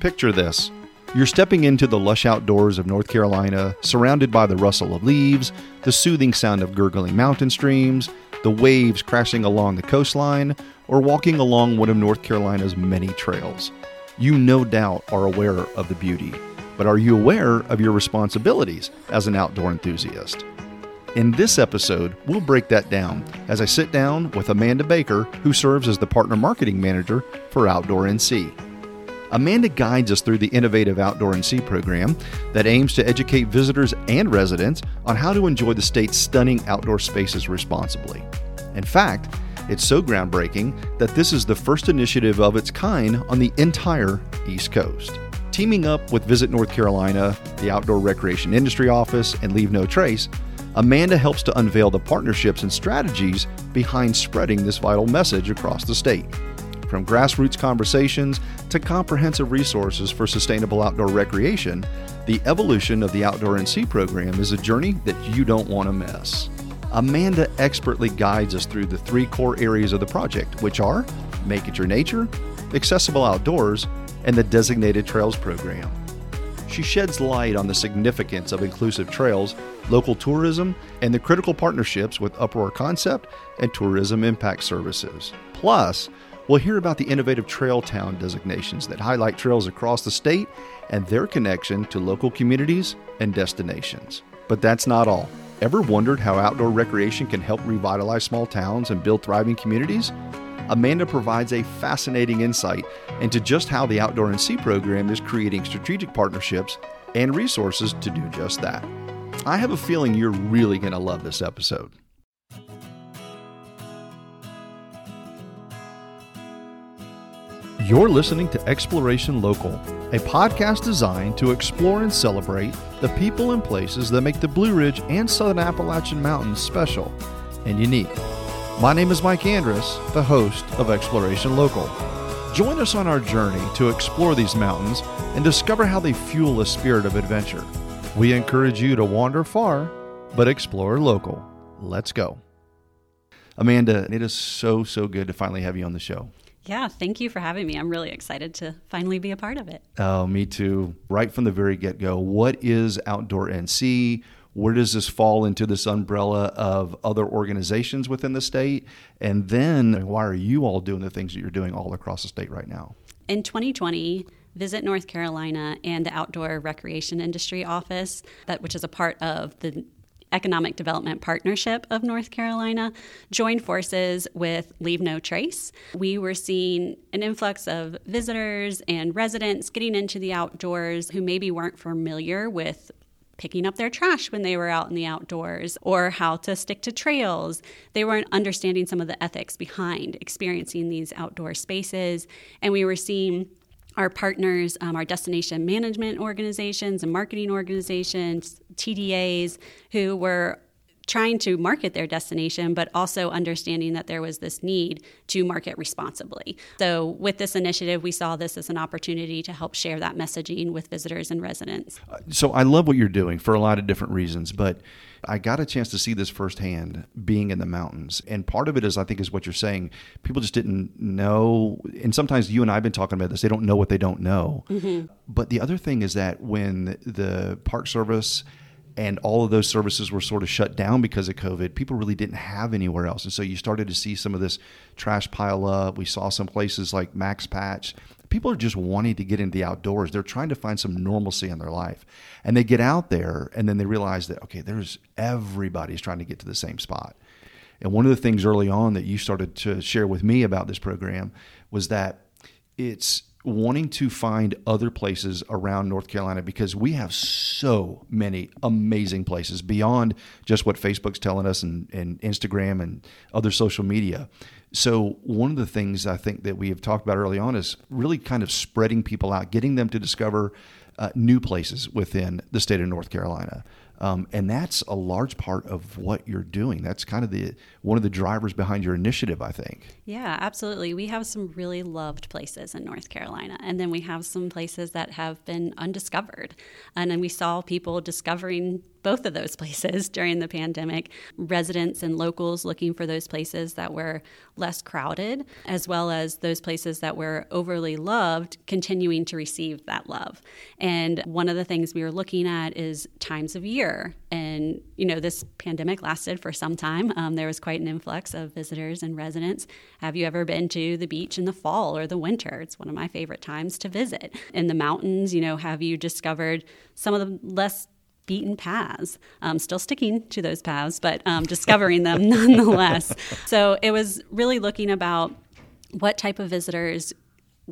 Picture this. You're stepping into the lush outdoors of North Carolina, surrounded by the rustle of leaves, the soothing sound of gurgling mountain streams, the waves crashing along the coastline, or walking along one of North Carolina's many trails. You no doubt are aware of the beauty, but are you aware of your responsibilities as an outdoor enthusiast? In this episode, we'll break that down as I sit down with Amanda Baker, who serves as the Partner Marketing Manager for Outdoor NC. Amanda guides us through the innovative Outdoor NC program that aims to educate visitors and residents on how to enjoy the state's stunning outdoor spaces responsibly. In fact, it's so groundbreaking that this is the first initiative of its kind on the entire East Coast. Teaming up with Visit North Carolina, the Outdoor Recreation Industry Office, and Leave No Trace, Amanda helps to unveil the partnerships and strategies behind spreading this vital message across the state. From grassroots conversations to comprehensive resources for sustainable outdoor recreation, the evolution of the Outdoor NC program is a journey that you don't want to miss. Amanda expertly guides us through the three core areas of the project, which are Make It Your Nature, Accessible Outdoors, and the Designated Trails program. She sheds light on the significance of inclusive trails, local tourism, and the critical partnerships with Uproar Concept and Tourism Impact Services. Plus, We'll hear about the innovative Trail Town designations that highlight trails across the state and their connection to local communities and destinations. But that's not all. Ever wondered how outdoor recreation can help revitalize small towns and build thriving communities? Amanda provides a fascinating insight into just how the Outdoor NC program is creating strategic partnerships and resources to do just that. I have a feeling you're really going to love this episode. You're listening to Exploration Local, a podcast designed to explore and celebrate the people and places that make the Blue Ridge and Southern Appalachian Mountains special and unique. My name is Mike Andrus, the host of Exploration Local. Join us on our journey to explore these mountains and discover how they fuel a spirit of adventure. We encourage you to wander far, but explore local. Let's go. Amanda, it is so, so good to finally have you on the show. Yeah, thank you for having me. I'm really excited to finally be a part of it. Oh, me too. Right from the very get go, what is Outdoor NC? Where does this fall into this umbrella of other organizations within the state? And then why are you all doing the things that you're doing all across the state right now? In 2020, Visit North Carolina and the Outdoor Recreation Industry Office, that which is a part of the Economic Development Partnership of North Carolina joined forces with Leave No Trace. We were seeing an influx of visitors and residents getting into the outdoors who maybe weren't familiar with picking up their trash when they were out in the outdoors or how to stick to trails. They weren't understanding some of the ethics behind experiencing these outdoor spaces. And we were seeing our partners, um, our destination management organizations and marketing organizations, TDAs, who were trying to market their destination, but also understanding that there was this need to market responsibly. So, with this initiative, we saw this as an opportunity to help share that messaging with visitors and residents. So, I love what you're doing for a lot of different reasons, but I got a chance to see this firsthand being in the mountains. And part of it is, I think, is what you're saying. People just didn't know. And sometimes you and I have been talking about this, they don't know what they don't know. Mm-hmm. But the other thing is that when the Park Service and all of those services were sort of shut down because of COVID. People really didn't have anywhere else, and so you started to see some of this trash pile up. We saw some places like Max Patch. People are just wanting to get into the outdoors. They're trying to find some normalcy in their life, and they get out there, and then they realize that okay, there's everybody's trying to get to the same spot. And one of the things early on that you started to share with me about this program was that it's wanting to find other places around North Carolina because we have so many amazing places beyond just what Facebook's telling us and, and Instagram and other social media. So, one of the things I think that we have talked about early on is really kind of spreading people out, getting them to discover uh, new places within the state of North Carolina. Um, and that's a large part of what you're doing. That's kind of the one of the drivers behind your initiative, I think. Yeah, absolutely. We have some really loved places in North Carolina, and then we have some places that have been undiscovered. And then we saw people discovering both of those places during the pandemic. Residents and locals looking for those places that were less crowded, as well as those places that were overly loved, continuing to receive that love. And one of the things we were looking at is times of year. And, you know, this pandemic lasted for some time. Um, there was quite an influx of visitors and residents. Have you ever been to the beach in the fall or the winter? It's one of my favorite times to visit. In the mountains, you know, have you discovered some of the less beaten paths. Um, still sticking to those paths, but um, discovering them nonetheless. So it was really looking about what type of visitors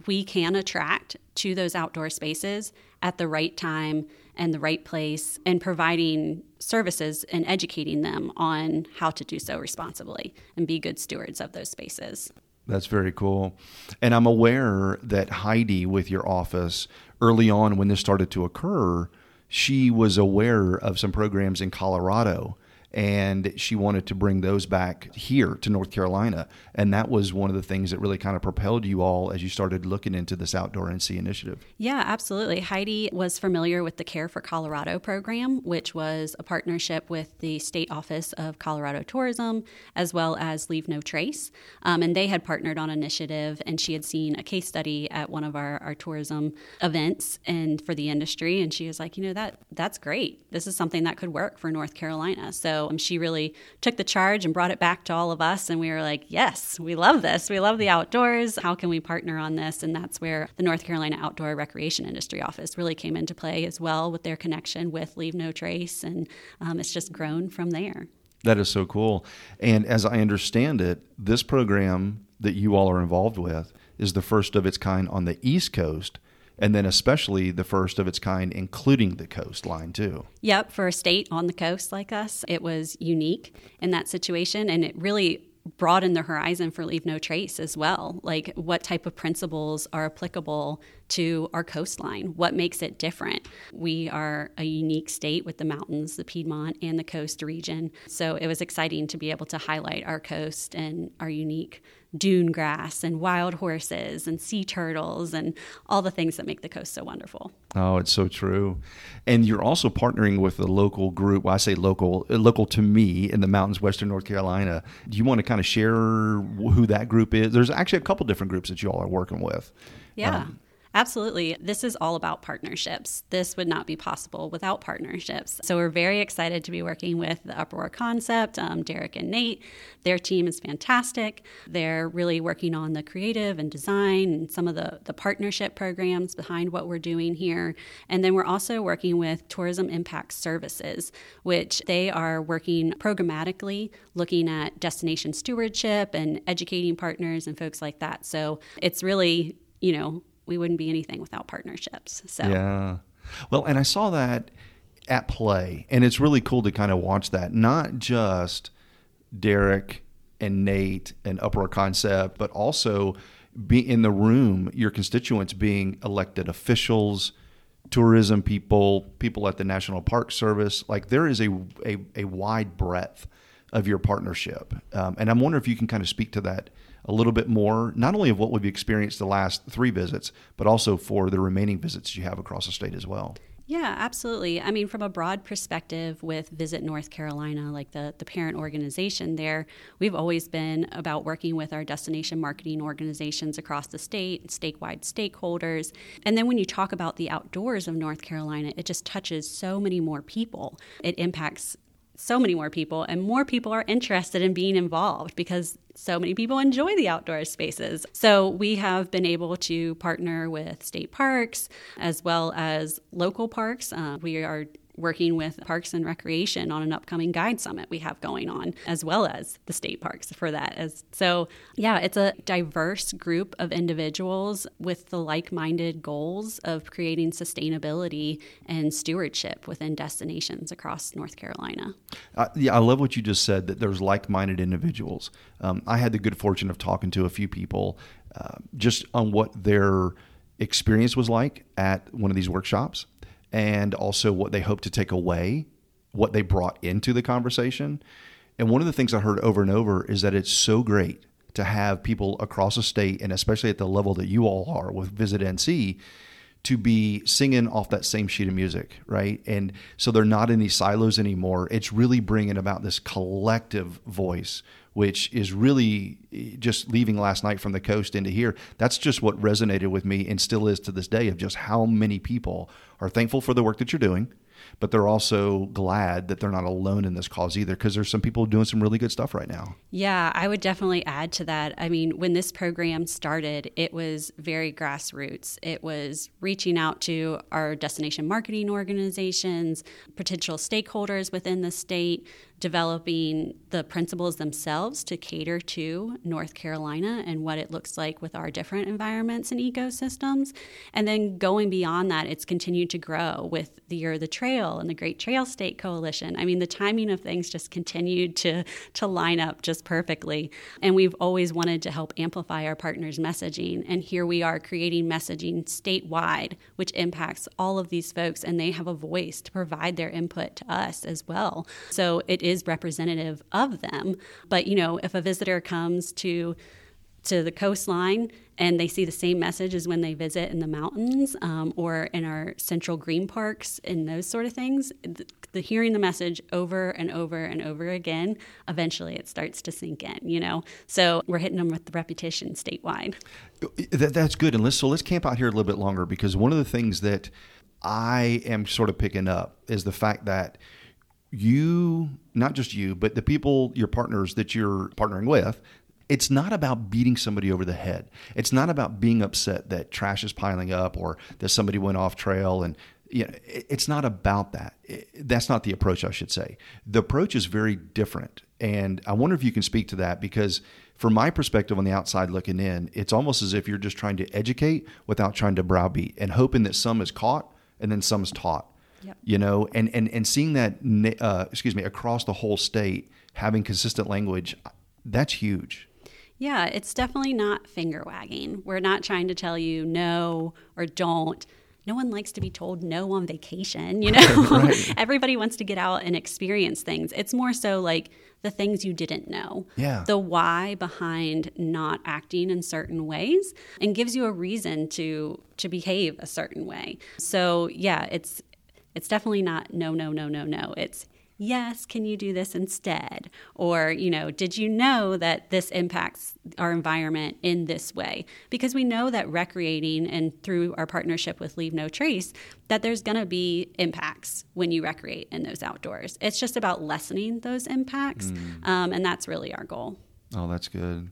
we can attract to those outdoor spaces at the right time and the right place and providing services and educating them on how to do so responsibly and be good stewards of those spaces. That's very cool. And I'm aware that Heidi, with your office, early on when this started to occur, she was aware of some programs in Colorado and she wanted to bring those back here to North Carolina. And that was one of the things that really kind of propelled you all as you started looking into this Outdoor NC initiative. Yeah, absolutely. Heidi was familiar with the Care for Colorado program, which was a partnership with the State Office of Colorado Tourism as well as Leave No Trace. Um, and they had partnered on initiative, and she had seen a case study at one of our, our tourism events and for the industry. And she was like, you know, that that's great. This is something that could work for North Carolina. So um, she really took the charge and brought it back to all of us. And we were like, yes, we love this. We love the outdoors. How can we partner on this? And that's where the North Carolina Outdoor Recreation Industry Office really came into play as well with their connection with Leave No Trace. And um, it's just grown from there. That is so cool. And as I understand it, this program that you all are involved with is the first of its kind on the East Coast and then especially the first of its kind, including the coastline too. Yep, for a state on the coast like us, it was unique in that situation, and it really broaden the horizon for Leave No Trace as well. Like, what type of principles are applicable to our coastline? What makes it different? We are a unique state with the mountains, the Piedmont, and the coast region. So it was exciting to be able to highlight our coast and our unique dune grass and wild horses and sea turtles and all the things that make the coast so wonderful. Oh, it's so true. And you're also partnering with a local group. Well, I say local, uh, local to me in the mountains, Western North Carolina. Do you want to kind of share who that group is? There's actually a couple different groups that you all are working with. Yeah. Um, Absolutely. This is all about partnerships. This would not be possible without partnerships. So we're very excited to be working with the Uproar Concept, um, Derek and Nate. Their team is fantastic. They're really working on the creative and design and some of the, the partnership programs behind what we're doing here. And then we're also working with Tourism Impact Services, which they are working programmatically, looking at destination stewardship and educating partners and folks like that. So it's really, you know, we wouldn't be anything without partnerships. So yeah, well, and I saw that at play, and it's really cool to kind of watch that. Not just Derek and Nate and Uproar Concept, but also be in the room, your constituents being elected officials, tourism people, people at the National Park Service. Like there is a a, a wide breadth of your partnership, um, and I'm wondering if you can kind of speak to that a little bit more, not only of what we've experienced the last three visits, but also for the remaining visits you have across the state as well. Yeah, absolutely. I mean, from a broad perspective with Visit North Carolina, like the, the parent organization there, we've always been about working with our destination marketing organizations across the state, statewide stakeholders. And then when you talk about the outdoors of North Carolina, it just touches so many more people. It impacts so many more people, and more people are interested in being involved because so many people enjoy the outdoor spaces. So we have been able to partner with state parks as well as local parks. Uh, we are working with Parks and Recreation on an upcoming guide summit we have going on, as well as the state parks for that. As so, yeah, it's a diverse group of individuals with the like-minded goals of creating sustainability and stewardship within destinations across North Carolina. Uh, yeah, I love what you just said. That there's like-minded individuals. Um, I had the good fortune of talking to a few people uh, just on what their experience was like at one of these workshops and also what they hope to take away, what they brought into the conversation. And one of the things I heard over and over is that it's so great to have people across the state, and especially at the level that you all are with Visit NC, to be singing off that same sheet of music, right? And so they're not in these silos anymore. It's really bringing about this collective voice, which is really eh, just leaving last night from the coast into here. That's just what resonated with me and still is to this day of just how many people are thankful for the work that you're doing but they're also glad that they're not alone in this cause either because there's some people doing some really good stuff right now. Yeah, I would definitely add to that. I mean, when this program started, it was very grassroots. It was reaching out to our destination marketing organizations, potential stakeholders within the state, developing the principles themselves to cater to North Carolina and what it looks like with our different environments and ecosystems. And then going beyond that, it's continued to grow with the Year of the Trail and the Great Trail State Coalition. I mean, the timing of things just continued to, to line up just perfectly. And we've always wanted to help amplify our partners' messaging. And here we are creating messaging statewide, which impacts all of these folks, and they have a voice to provide their input to us as well. So it is representative of them. But, you know, if a visitor comes to to the coastline and they see the same message as when they visit in the mountains um, or in our central green parks and those sort of things the, the, hearing the message over and over and over again eventually it starts to sink in you know? So we're hitting them with the repetition statewide. That, that's good. And let's so let's camp out here a little bit longer because one of the things that i am sort of picking up is the fact that you, not just you, but the people, your partners that you're partnering with, it's not about beating somebody over the head. It's not about being upset that trash is piling up or that somebody went off trail and you know, it's not about that. That's not the approach, I should say. The approach is very different. And I wonder if you can speak to that because, from my perspective on the outside looking in, it's almost as if you're just trying to educate without trying to browbeat and hoping that some is caught and then some is taught. Yep. You know, and and and seeing that, uh, excuse me, across the whole state, having consistent language, that's huge. Yeah, it's definitely not finger wagging. We're not trying to tell you no or don't. No one likes to be told no on vacation, you know? right. Everybody wants to get out and experience things. It's more so like the things you didn't know. Yeah. The why behind not acting in certain ways and gives you a reason to to behave a certain way. So, yeah, it's it's definitely not no, no, no, no, no. It's yes, can you do this instead? Or, you know, did you know that this impacts our environment in this way? Because we know that recreating and through our partnership with Leave No Trace, that there's going to be impacts when you recreate in those outdoors. It's just about lessening those impacts. Mm. Um, and that's really our goal. Oh, that's good.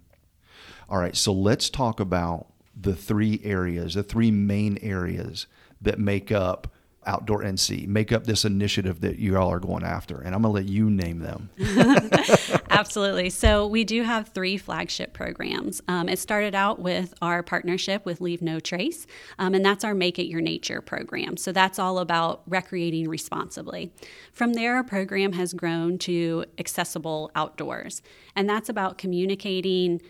All right. So let's talk about the three areas, the three main areas that make up Outdoor NC make up this initiative that you all are going after? And I'm going to let you name them. Absolutely. So, we do have three flagship programs. Um, it started out with our partnership with Leave No Trace, um, and that's our Make It Your Nature program. So, that's all about recreating responsibly. From there, our program has grown to Accessible Outdoors, and that's about communicating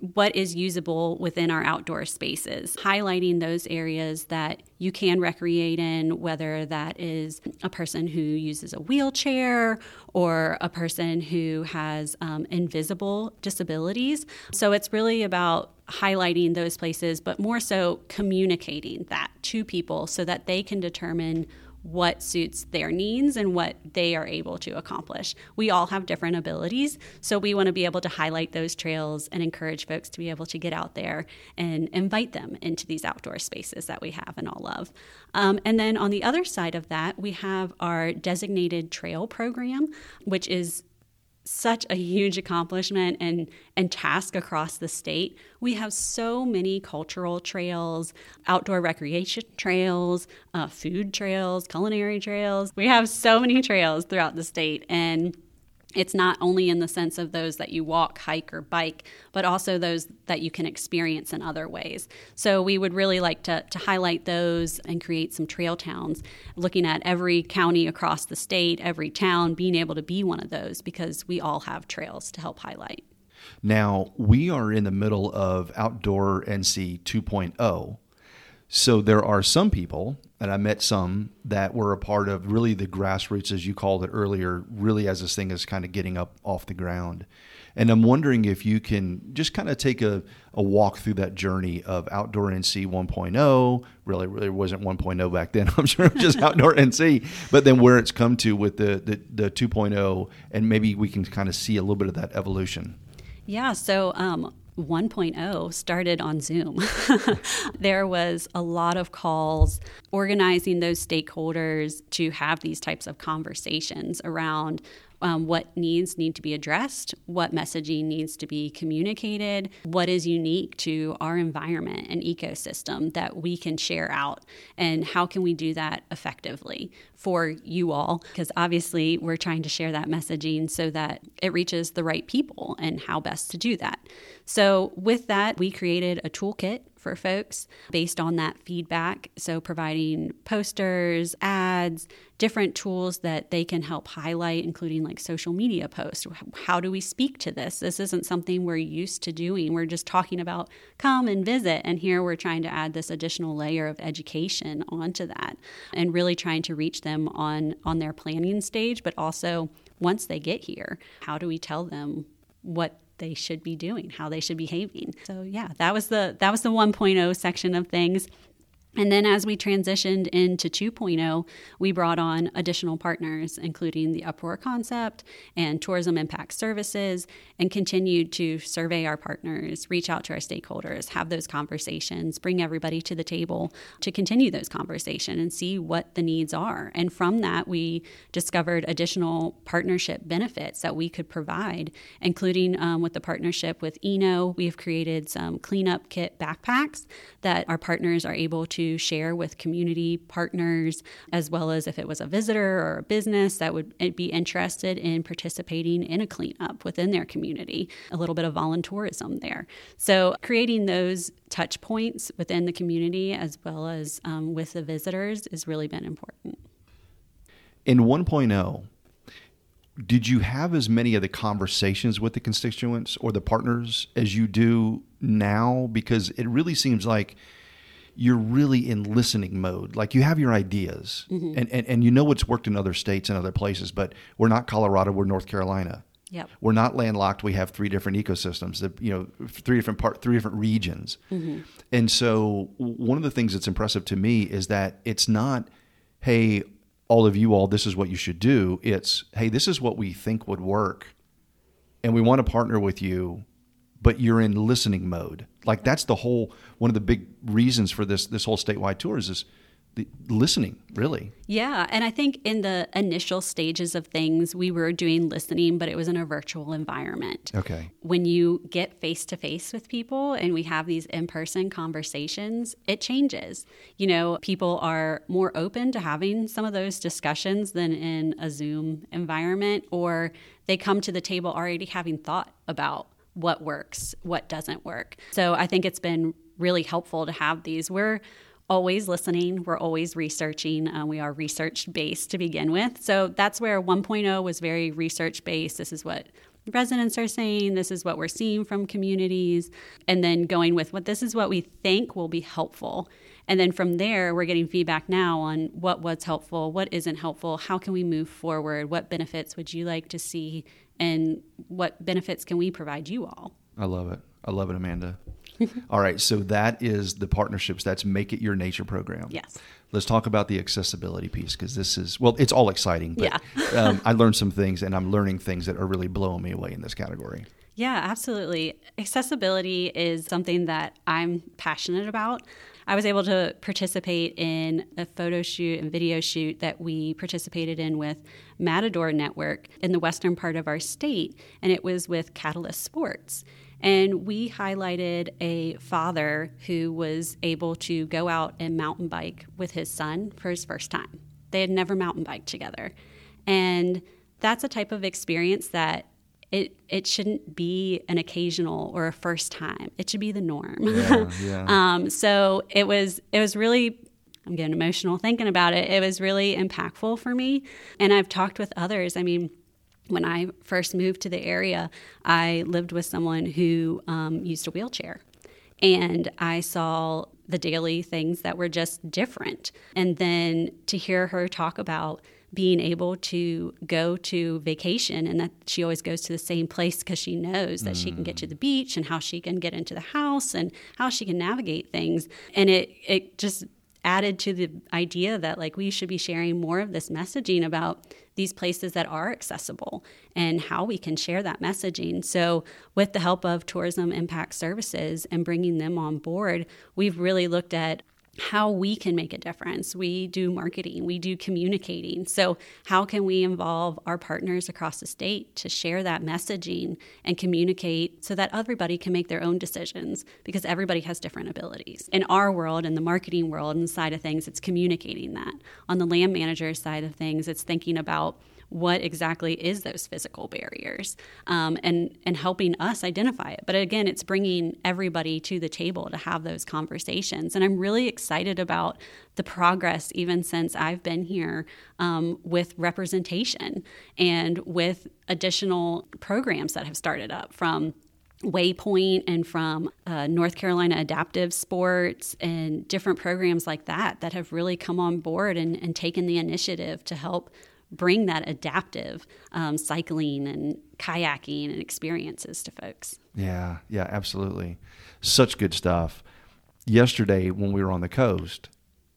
what is usable within our outdoor spaces, highlighting those areas that you can recreate in, whether that is a person who uses a wheelchair or a person who has um, invisible disabilities. So it's really about highlighting those places, but more so communicating that to people so that they can determine what suits their needs and what they are able to accomplish. We all have different abilities, so we want to be able to highlight those trails and encourage folks to be able to get out there and invite them into these outdoor spaces that we have and all love. Um, and then on the other side of that, we have our designated trail program, which is such a huge accomplishment and and task across the state. We have so many cultural trails, outdoor recreation trails, uh, food trails, culinary trails. We have so many trails throughout the state, and it's not only in the sense of those that you walk, hike, or bike, but also those that you can experience in other ways. So we would really like to, to highlight those and create some trail towns, looking at every county across the state, every town being able to be one of those because we all have trails to help highlight. Now, we are in the middle of Outdoor NC 2.0. So there are some people, and I met some that were a part of really the grassroots, as you called it earlier, really as this thing is kind of getting up off the ground. And I'm wondering if you can just kind of take a, a walk through that journey of Outdoor NC 1.0. Really, really wasn't 1.0 back then. I'm sure it was just Outdoor NC, but then where it's come to with the, the, the 2.0, and maybe we can kind of see a little bit of that evolution. Yeah. So, um, 1.0 started on Zoom. there was a lot of calls organizing those stakeholders to have these types of conversations around um, what needs need to be addressed, what messaging needs to be communicated, what is unique to our environment and ecosystem that we can share out, and how can we do that effectively for you all? Because obviously, we're trying to share that messaging so that it reaches the right people and how best to do that. So, with that, we created a toolkit for folks based on that feedback. So, providing posters, ads, different tools that they can help highlight, including like social media posts. How do we speak to this? This isn't something we're used to doing. We're just talking about come and visit. And here we're trying to add this additional layer of education onto that and really trying to reach them on, on their planning stage, but also once they get here, how do we tell them what they should be doing, how they should be behaving. So yeah, that was the that was the 1.0 section of things. And then as we transitioned into 2.0, we brought on additional partners, including the Uproar Concept and Tourism Impact Services, and continued to survey our partners, reach out to our stakeholders, have those conversations, bring everybody to the table to continue those conversations and see what the needs are. And from that, we discovered additional partnership benefits that we could provide, including um, with the partnership with Eno. We have created some cleanup kit backpacks that our partners are able to share with community partners, as well as if it was a visitor or a business that would be interested in participating in a cleanup within their community. A little bit of volunteerism there. So, creating those touch points within the community as well as um, with the visitors has really been important. In 1.0, did you have as many of the conversations with the constituents or the partners as you do now? Because it really seems like you're really in listening mode. Like you have your ideas mm-hmm. and, and, and you know what's worked in other states and other places, but we're not Colorado, we're North Carolina. Yep. We're not landlocked. We have three different ecosystems, that, you know, three different part, three different regions. Mm-hmm. And so one of the things that's impressive to me is that it's not, hey, all of you all, this is what you should do. It's, hey, this is what we think would work. And we want to partner with you but you're in listening mode. Like that's the whole one of the big reasons for this this whole statewide tour is the listening, really. Yeah, and I think in the initial stages of things, we were doing listening, but it was in a virtual environment. Okay. When you get face to face with people and we have these in person conversations, it changes. You know, people are more open to having some of those discussions than in a Zoom environment, or they come to the table already having thought about what works, what doesn't work. So I think it's been really helpful to have these. We're always listening, we're always researching. Uh, we are research based to begin with. So that's where 1.0 was very research based. This is what residents are saying, this is what we're seeing from communities, and then going with what this is what we think will be helpful. And then from there, we're getting feedback now on what was helpful, what isn't helpful, how can we move forward, what benefits would you like to see and what benefits can we provide you all? I love it. I love it, Amanda. all right, so that is the partnerships. That's Make It Your Nature program. Yes. Let's talk about the accessibility piece because this is well, it's all exciting. But, yeah. um, I learned some things, and I'm learning things that are really blowing me away in this category. Yeah, absolutely. Accessibility is something that I'm passionate about. I was able to participate in a photo shoot and video shoot that we participated in with Matador Network in the western part of our state, and it was with Catalyst Sports. And we highlighted a father who was able to go out and mountain bike with his son for his first time. They had never mountain biked together. And that's a type of experience that it it shouldn't be an occasional or a first time. It should be the norm. Yeah, yeah. um, so it was it was really I'm getting emotional thinking about it. It was really impactful for me, and I've talked with others. I mean. When I first moved to the area, I lived with someone who um, used a wheelchair. And I saw the daily things that were just different. And then to hear her talk about being able to go to vacation and that she always goes to the same place because she knows that mm. she can get to the beach and how she can get into the house and how she can navigate things and it it just added to the idea that like we should be sharing more of this messaging about these places that are accessible and how we can share that messaging. So, with the help of Tourism Impact Services and bringing them on board, we've really looked at how we can make a difference. We do marketing, we do communicating. So, how can we involve our partners across the state to share that messaging and communicate so that everybody can make their own decisions because everybody has different abilities. In our world, in the marketing world and side of things, it's communicating that. On the land manager side of things, it's thinking about what exactly is those physical barriers um, and and helping us identify it. But again it's bringing everybody to the table to have those conversations. And i'm really excited about the progress even since i've been here um, with representation and with additional programs that have started up from Waypoint and from uh, North Carolina Adaptive Sports and different programs like that that have really come on board and, and taken the initiative to help bring that adaptive um, cycling and kayaking and experiences to folks. Yeah, yeah, absolutely. Such good stuff. Yesterday, when we were on the coast,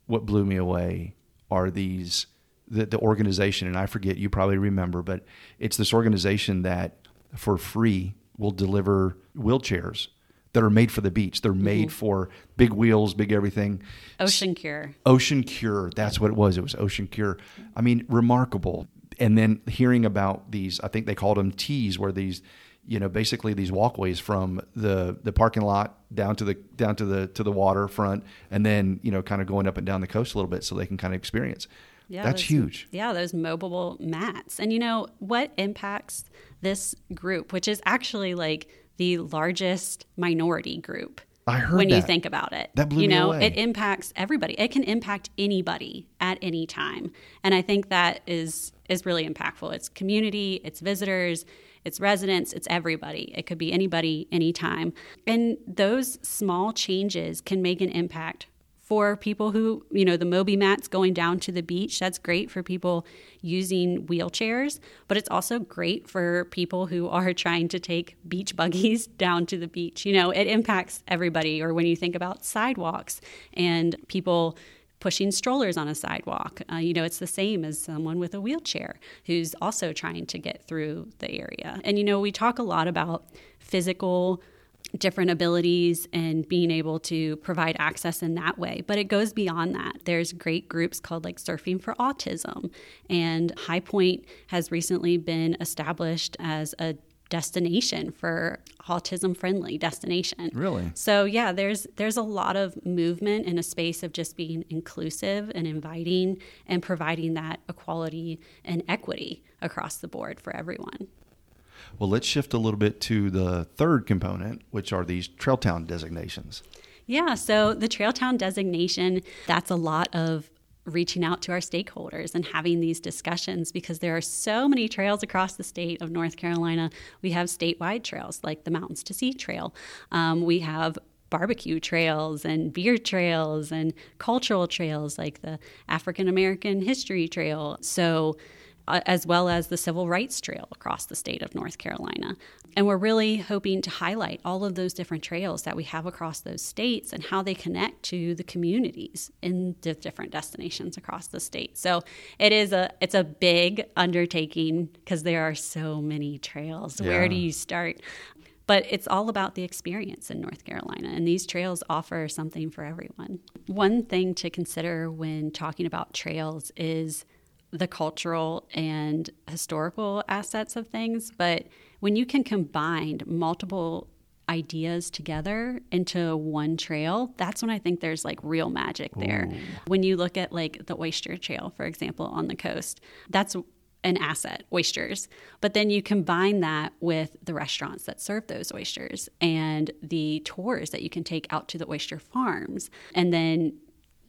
what blew me away are these the, the organization, and I forget, you probably remember, but it's this organization that for free will deliver wheelchairs that are made for the beach. They're made mm-hmm. for big wheels, big everything. Ocean Cure. Ocean Cure. That's what it was. It was Ocean Cure. I mean, remarkable. And then hearing about these, I think they called them tees, where these, you know, basically these walkways from the the parking lot down to the down to the to the waterfront, and then you know, kind of going up and down the coast a little bit, so they can kind of experience. Yeah, that's those, huge. Yeah, those mobile mats. And you know what impacts this group, which is actually like the largest minority group. I heard when that. you think about it. That blew you know, me away. it impacts everybody. It can impact anybody at any time, and I think that is is really impactful. It's community, it's visitors, it's residents, it's everybody. It could be anybody, anytime, and those small changes can make an impact for people who, you know, the Mobi mats going down to the beach. That's great for people using wheelchairs, but it's also great for people who are trying to take beach buggies down to the beach. You know, it impacts everybody. Or when you think about sidewalks and people pushing strollers on a sidewalk. Uh, you know, it's the same as someone with a wheelchair who's also trying to get through the area. And, you know, we talk a lot about physical different abilities and being able to provide access in that way. But it goes beyond that. There's great groups called like Surfing for Autism, and High Point has recently been established as a destination for autism friendly destination. Really? So yeah, there's there's a lot of movement in a space of just being inclusive and inviting and providing that equality and equity across the board for everyone. Well, let's shift a little bit to the third component, which are these trail town designations. Yeah, so the trail town designation, that's a lot of reaching out to our stakeholders and having these discussions because there are so many trails across the state of North Carolina. We have statewide trails like the Mountains to Sea Trail. Um, we have barbecue trails and beer trails and cultural trails like the African American History Trail. So uh, as well as the Civil Rights Trail across the state of North Carolina. And we're really hoping to highlight all of those different trails that we have across those states and how they connect to the communities in the different destinations across the state. So it is a it's a big undertaking because there are so many trails. Yeah. Where do you start? but it's all about the experience in North Carolina, and these trails offer something for everyone. One thing to consider when talking about trails is the cultural and historical assets of things, but when you can combine multiple ideas together into one trail, that's when I think there's like real magic there. Ooh. When you look at like the oyster trail, for example, on the coast, that's an asset, oysters. But then you combine that with the restaurants that serve those oysters and the tours that you can take out to the oyster farms. And then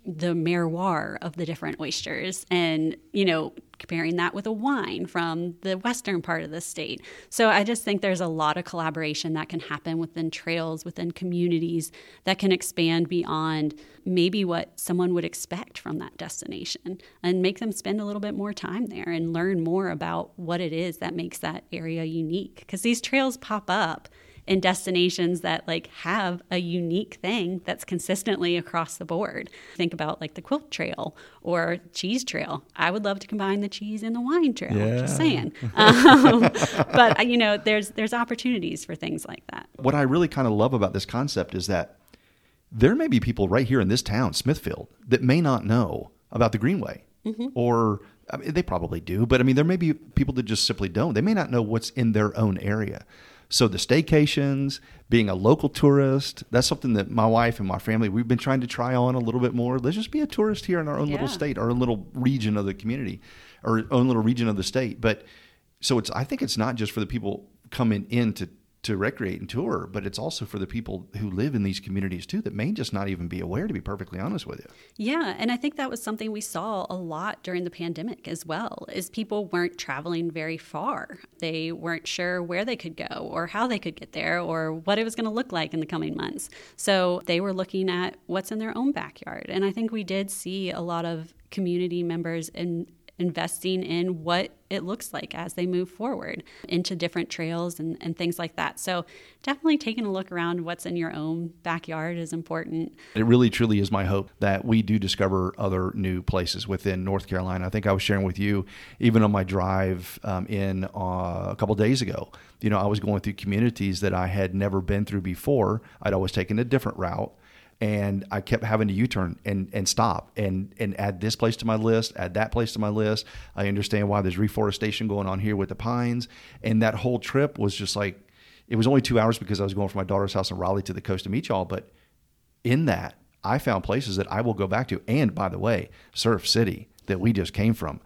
the terroir of the different oysters and, you know, comparing that with a wine from the western part of the state. So I just think there's a lot of collaboration that can happen within trails, within communities that can expand beyond maybe what someone would expect from that destination and make them spend a little bit more time there and learn more about what it is that makes that area unique. Because these trails pop up in destinations that like have a unique thing that's consistently across the board. Think about like the quilt trail or cheese trail. I would love to combine the cheese and the wine trail. Yeah. Just saying. Um, but you know, there's there's opportunities for things like that. What I really kind of love about this concept is that there may be people right here in this town, Smithfield, that may not know about the Greenway, mm-hmm. or I mean, they probably do, but I mean, there may be people that just simply don't. They may not know what's in their own area. So the staycations, being a local tourist, that's something that my wife and my family we've been trying to try on a little bit more. Let's just be a tourist here in our own yeah. little state, our own little region of the community, our own little region of the state. But so it's I think it's not just for the people coming in to to recreate and tour, but it's also for the people who live in these communities too that may just not even be aware, to be perfectly honest with you. Yeah, and I think that was something we saw a lot during the pandemic as well, is people weren't traveling very far. They weren't sure where they could go or how they could get there or what it was going to look like in the coming months. So they were looking at what's in their own backyard. And I think we did see a lot of community members in investing in what it looks like as they move forward into different trails and, and things like that. So, definitely taking a look around what's in your own backyard is important. It really, truly is my hope that we do discover other new places within North Carolina. I think I was sharing with you, even on my drive um, in uh, a couple days ago, you know, I was going through communities that I had never been through before. I'd always taken a different route and I kept having to U-turn and and stop and and add this place to my list, add that place to my list. I understand why there's reforestation going on here with the pines, and that whole trip was just like it was only two hours because I was going from my daughter's house in Raleigh to the coast to meet y'all, but in that I found places that I will go back to. And by the way, Surf City that we just came from.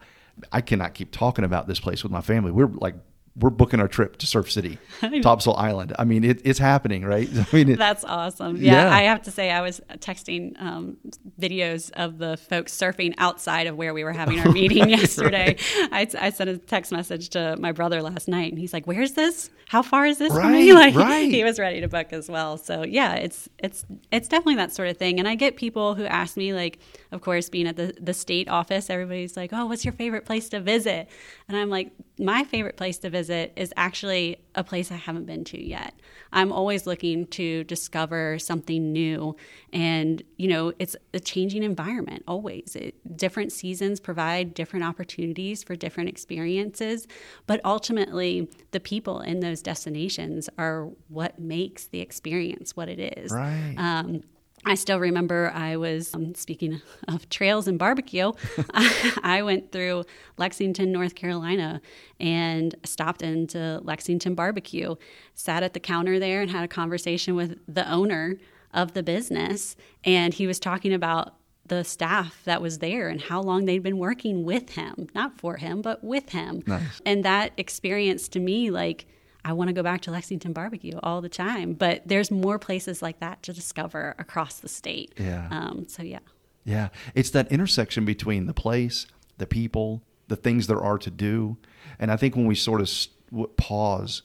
I cannot keep talking about this place with my family. We're like we're booking our trip to Surf City, Topsail Island. I mean, it, it's happening, right? I mean, it, that's awesome. Yeah, yeah, I have to say, I was texting um, videos of the folks surfing outside of where we were having our meeting yesterday. right. I, I, sent a text message to my brother last night, and he's like, "Where's this? How far is this right, from me?" Like, right. he was ready to book as well. So yeah, it's it's it's definitely that sort of thing. And I get people who ask me, like, of course, being at the the state office, everybody's like, "Oh, what's your favorite place to visit?" And I'm like, my favorite place to visit is actually a place I haven't been to yet. I'm always looking to discover something new. And, you know, it's a changing environment always. It, different seasons provide different opportunities for different experiences. But ultimately, the people in those destinations are what makes the experience what it is. Right. Um, I still remember I was, um, speaking of trails and barbecue, I, I, went through Lexington, North Carolina, and stopped into Lexington Barbecue, sat at the counter there, and had a conversation with the owner of the business. And he was talking about the staff that was there and how long they'd been working with him, not for him, but with him. Nice. And that experience to me, like, I want to go back to Lexington barbecue all the time. But there's more places like that to discover across the state. Yeah. Um, so yeah. Yeah, it's that intersection between the place, the people, the things there are to do, and I think when we sort of pause,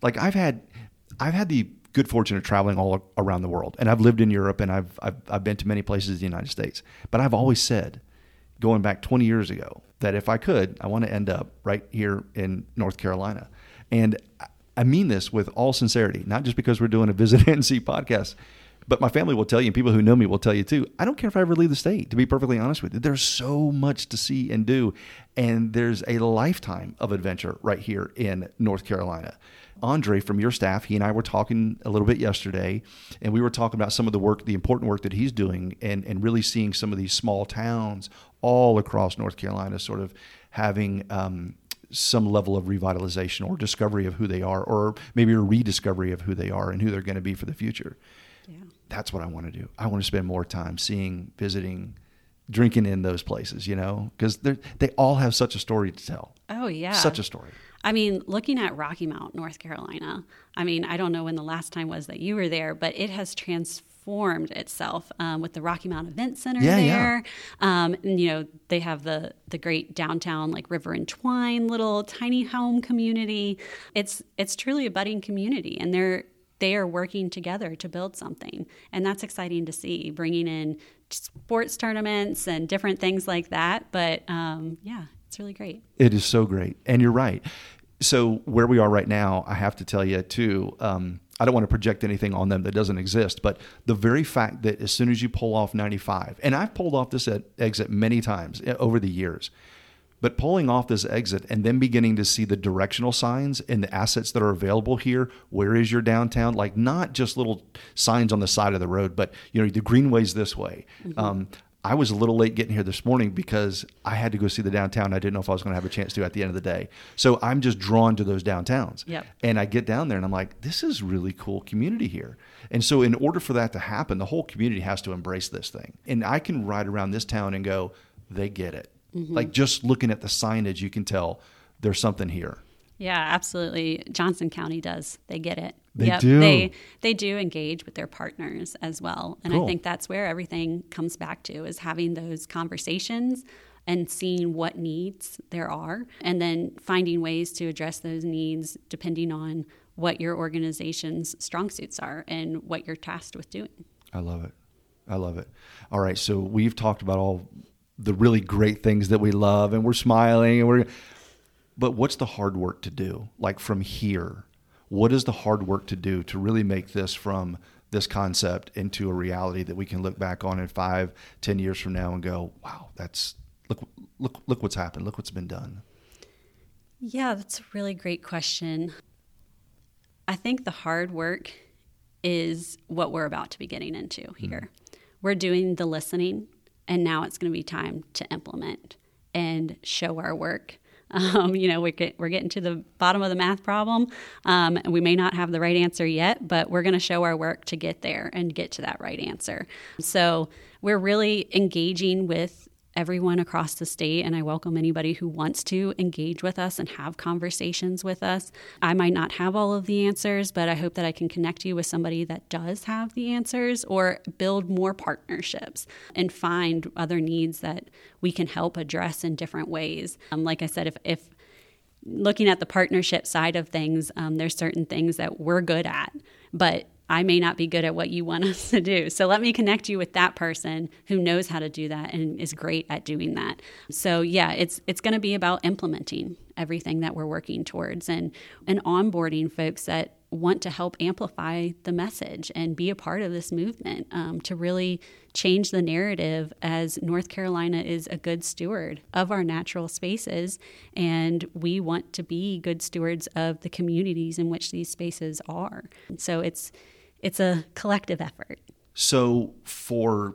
like I've had, I've had the good fortune of traveling all around the world, and I've lived in Europe, and I've I've, I've been to many places in the United States, but I've always said, going back 20 years ago, that if I could, I want to end up right here in North Carolina, and I mean this with all sincerity, not just because we're doing a visit NC podcast, but my family will tell you, and people who know me will tell you too. I don't care if I ever leave the state, to be perfectly honest with you. There's so much to see and do, and there's a lifetime of adventure right here in North Carolina. Andre from your staff, he and I were talking a little bit yesterday, and we were talking about some of the work, the important work that he's doing, and, and really seeing some of these small towns all across North Carolina sort of having um, some level of revitalization or discovery of who they are, or maybe a rediscovery of who they are and who they're going to be for the future. Yeah. That's what I want to do. I want to spend more time seeing, visiting, drinking in those places, you know, because they all have such a story to tell. Oh, yeah. Such a story. I mean, looking at Rocky Mount, North Carolina, I mean, I don't know when the last time was that you were there, but it has transformed transformed itself um, with the Rocky Mount Event Center Yeah, yeah. there. Um, and, you know, they have the the great downtown like River and Twine little tiny home community. It's it's truly a budding community, and they're they are working together to build something, and that's exciting to see. Bringing in sports tournaments and different things like that. But um, yeah, it's really great. It is so great. And you're right. So, where we are right now, I have to tell you, too, um, I don't want to project anything on them that doesn't exist, but the very fact that as soon as you pull off 95, and I've pulled off this exit many times eh, over the years, but pulling off this exit and then beginning to see the directional signs and the assets that are available here. Where is your downtown? Like not just little signs on the side of the road, but you know the greenways this way. Mm-hmm. Um, I was a little late getting here this morning because I had to go see the downtown. I didn't know if I was going to have a chance to at the end of the day. So I'm just drawn to those downtowns. Yep. And I get down there and I'm like, this is really cool community here. And so in order for that to happen, the whole community has to embrace this thing. And I can ride around this town and go, they get it. Mm-hmm. Like just looking at the signage, you can tell there's something here. Yeah, absolutely. Johnston County does. They get it. They yep. do. They they do engage with their partners as well, and cool. I think that's where everything comes back to is having those conversations and seeing what needs there are, and then finding ways to address those needs depending on what your organization's strong suits are and what you're tasked with doing. I love it. I love it. All right, so we've talked about all the really great things that we love and we're smiling and we're but what's the hard work to do like from here what is the hard work to do to really make this from this concept into a reality that we can look back on in five ten years from now and go wow that's look look look what's happened look what's been done yeah that's a really great question i think the hard work is what we're about to be getting into here mm. we're doing the listening and now it's going to be time to implement and show our work. Um, you know, we get, we're getting to the bottom of the math problem, um, and we may not have the right answer yet, but we're going to show our work to get there and get to that right answer. So we're really engaging with everyone across the state, and I welcome anybody who wants to engage with us and have conversations with us. I might not have all of the answers, but I hope that I can connect you with somebody that does have the answers or build more partnerships and find other needs that we can help address in different ways. Um, like I said, if, if looking at the partnership side of things, um, there's certain things that we're good at, but I may not be good at what you want us to do. So let me connect you with that person who knows how to do that and is great at doing that. So yeah, it's it's going to be about implementing everything that we're working towards and and onboarding folks that want to help amplify the message and be a part of this movement um, to really change the narrative as North Carolina is a good steward of our natural spaces. And we want to be good stewards of the communities in which these spaces are. So it's it's a collective effort. So for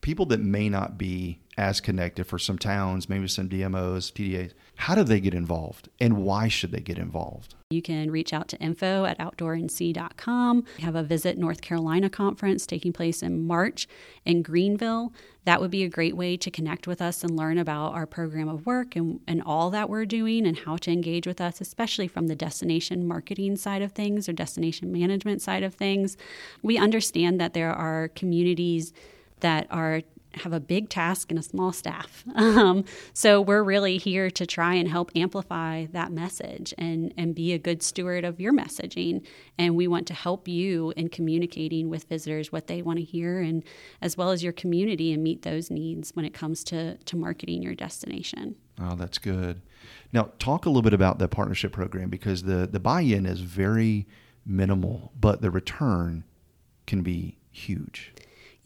people that may not be as connected for some towns, maybe some DMOs, TDAs, how do they get involved and why should they get involved? You can reach out to info at outdoornc.com. We have a Visit North Carolina conference taking place in March in Greenville. That would be a great way to connect with us and learn about our program of work and, and all that we're doing and how to engage with us, especially from the destination marketing side of things or destination management side of things. We understand that there are communities that are have a big task and a small staff. Um, so we're really here to try and help amplify that message and, and be a good steward of your messaging. And we want to help you in communicating with visitors what they want to hear and as well as your community and meet those needs when it comes to, to marketing your destination. Oh, that's good. Now, talk a little bit about the partnership program because the, the buy in is very minimal, but the return can be huge.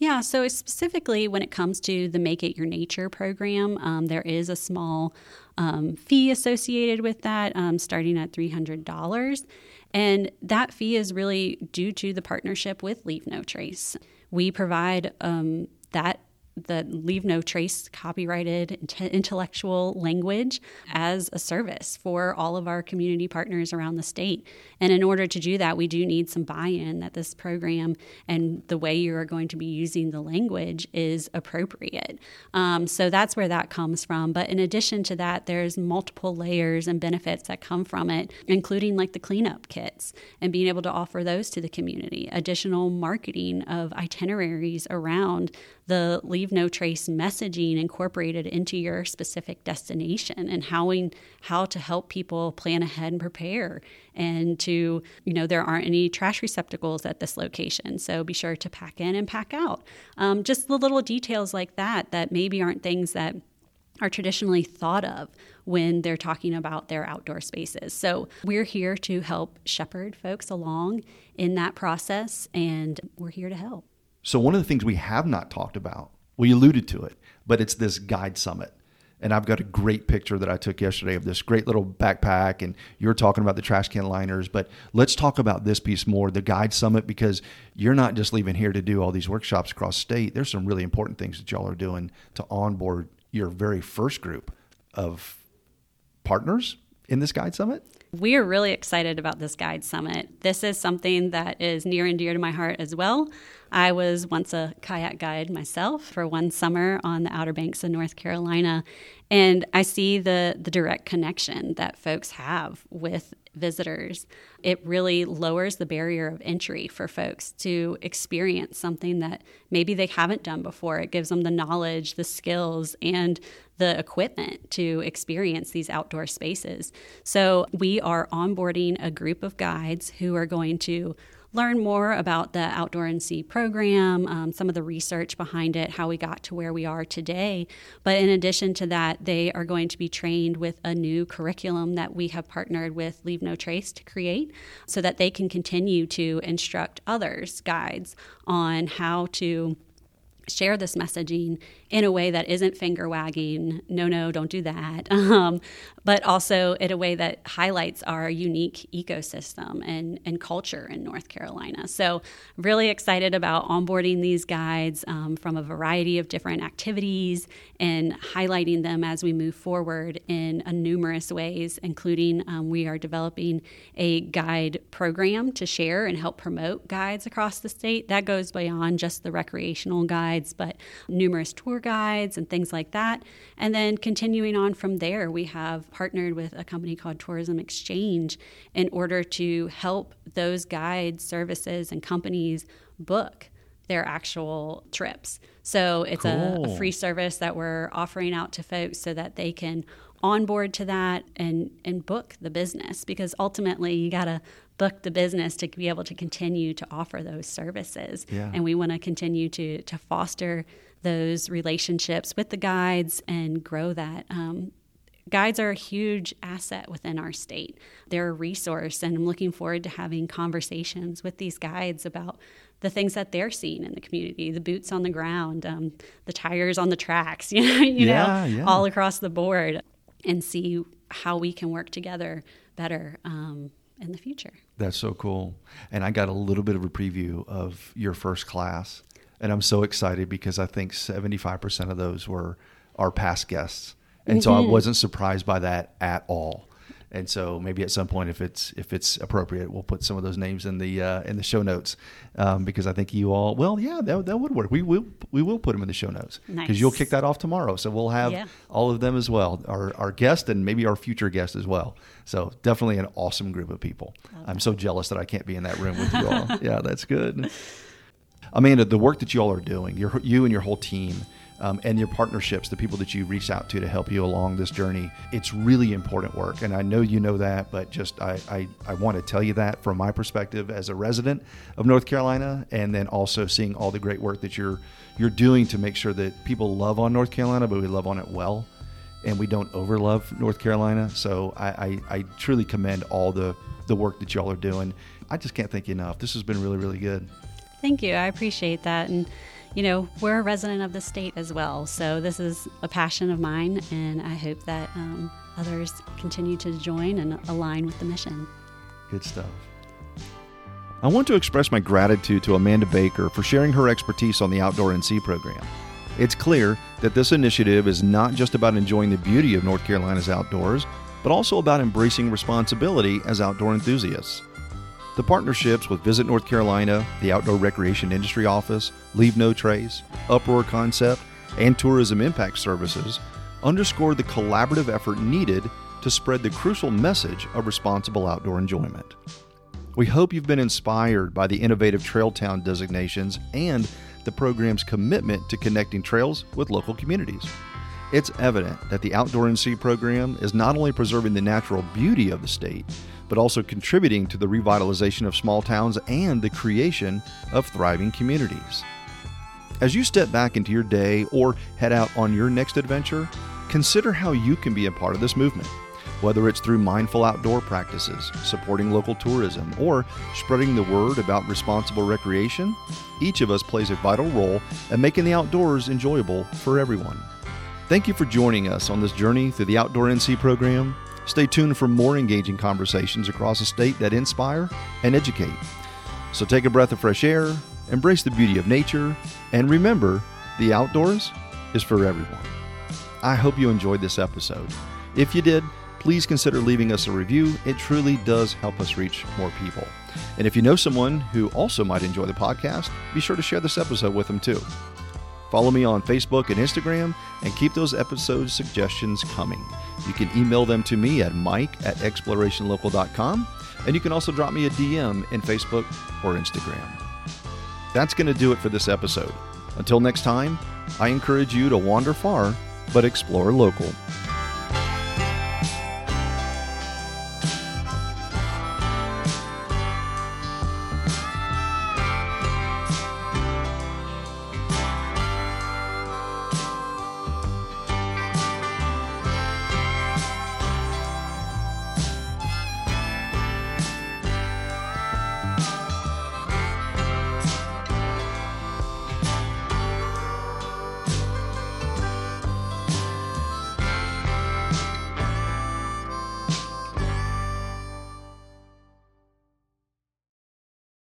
Yeah, so specifically when it comes to the Make It Your Nature program, um, there is a small um, fee associated with that, um, starting at $300. And that fee is really due to the partnership with Leave No Trace. We provide um, that that leave no trace copyrighted intellectual language as a service for all of our community partners around the state. And in order to do that, we do need some buy in that this program and the way you are going to be using the language is appropriate. Um, so that's where that comes from. But in addition to that, there's multiple layers and benefits that come from it, including like the cleanup kits and being able to offer those to the community, additional marketing of itineraries around the leave no trace messaging incorporated into your specific destination and how how to help people plan ahead and prepare and to you know there aren't any trash receptacles at this location so be sure to pack in and pack out um, just the little details like that that maybe aren't things that are traditionally thought of when they're talking about their outdoor spaces. So, we're here to help shepherd folks along in that process, and we're here to help. So, one of the things we have not talked about, we alluded to it, but it's this guide summit. And I've got a great picture that I took yesterday of this great little backpack. And you're talking about the trash can liners, but let's talk about this piece more the guide summit, because you're not just leaving here to do all these workshops across state. There's some really important things that y'all are doing to onboard your very first group of partners in this guide summit. We are really excited about this guide summit. This is something that is near and dear to my heart as well. I was once a kayak guide myself for one summer on the Outer Banks of North Carolina, and I see the the direct connection that folks have with visitors. It really lowers the barrier of entry for folks to experience something that maybe they haven't done before. It gives them the knowledge, the skills, and the equipment to experience these outdoor spaces. So, we are onboarding a group of guides who are going to learn more about the Outdoor NC program, um, some of the research behind it, how we got to where we are today. But in addition to that, they are going to be trained with a new curriculum that we have partnered with Leave No Trace to create so that they can continue to instruct others, guides, on how to share this messaging in a way that isn't finger wagging, no, no, don't do that, um, but also in a way that highlights our unique ecosystem and, and culture in North Carolina. So, really excited about onboarding these guides um, from a variety of different activities and highlighting them as we move forward in numerous ways, including um, we are developing a guide program to share and help promote guides across the state. That goes beyond just the recreational guides, but numerous tour guides and things like that. And then continuing on from there, we have partnered with a company called Tourism Exchange in order to help those guide services and companies book their actual trips. So it's cool. a, a, free service that we're offering out to folks so that they can onboard to that and and book the business because ultimately you got to book the business to be able to continue to offer those services. Yeah. And we want to continue to to foster those relationships with the guides and grow that. Um, guides are a huge asset within our state. They're a resource, and I'm looking forward to having conversations with these guides about the things that they're seeing in the community, the boots on the ground, um, the tires on the tracks, you know, you yeah, know yeah. all across the board, and see how we can work together better um, in the future. That's so cool. And I got a little bit of a preview of your first class and I'm so excited because I think 75% of those were our past guests, and mm-hmm. so I mm-hmm. wasn't surprised by that at all. And so maybe at some point, if it's if it's appropriate, we'll put some of those names in the uh, in the show notes um, because I think you all well, yeah, that, that would work. We will we will put them in the show notes because nice. you'll kick that off tomorrow. So we'll have yeah. all of them as well, our our guest and maybe our future guest as well. So definitely an awesome group of people. I'm so jealous that I can't be in that room with you all. yeah, that's good. Amanda, the work that you all are doing, your, you and your whole team, um, and your partnerships, the people that you reach out to to help you along this journey, it's really important work. And I know you know that, but just I, I, I want to tell you that from my perspective as a resident of North Carolina, and then also seeing all the great work that you're you're doing to make sure that people love on North Carolina, but we love on it well, and we don't overlove North Carolina. So I, I, I truly commend all the the work that y'all are doing. I just can't thank you enough. This has been really, really good. Thank you. I appreciate that. And, you know, we're a resident of the state as well. So this is a passion of mine, and I hope that um, others continue to join and align with the mission. Good stuff. I want to express my gratitude to Amanda Baker for sharing her expertise on the Outdoor NC program. It's clear that this initiative is not just about enjoying the beauty of North Carolina's outdoors, but also about embracing responsibility as outdoor enthusiasts. The partnerships with Visit North Carolina, the Outdoor Recreation Industry Office, Leave No Trace, Uproar Concept, and Tourism Impact Services underscore the collaborative effort needed to spread the crucial message of responsible outdoor enjoyment. We hope you've been inspired by the innovative Trail Town designations and the program's commitment to connecting trails with local communities. It's evident that the Outdoor NC program is not only preserving the natural beauty of the state, but also contributing to the revitalization of small towns and the creation of thriving communities. As you step back into your day or head out on your next adventure, consider how you can be a part of this movement. Whether it's through mindful outdoor practices, supporting local tourism, or spreading the word about responsible recreation, each of us plays a vital role in making the outdoors enjoyable for everyone. Thank you for joining us on this journey through the Outdoor NC program. Stay tuned for more engaging conversations across the state that inspire and educate. So take a breath of fresh air, embrace the beauty of nature, and remember the outdoors is for everyone. I hope you enjoyed this episode. If you did, please consider leaving us a review. It truly does help us reach more people. And if you know someone who also might enjoy the podcast, be sure to share this episode with them too. Follow me on Facebook and Instagram and keep those episode suggestions coming. You can email them to me at mike at explorationlocal.com and you can also drop me a DM in Facebook or Instagram. That's going to do it for this episode. Until next time, I encourage you to wander far, but explore local.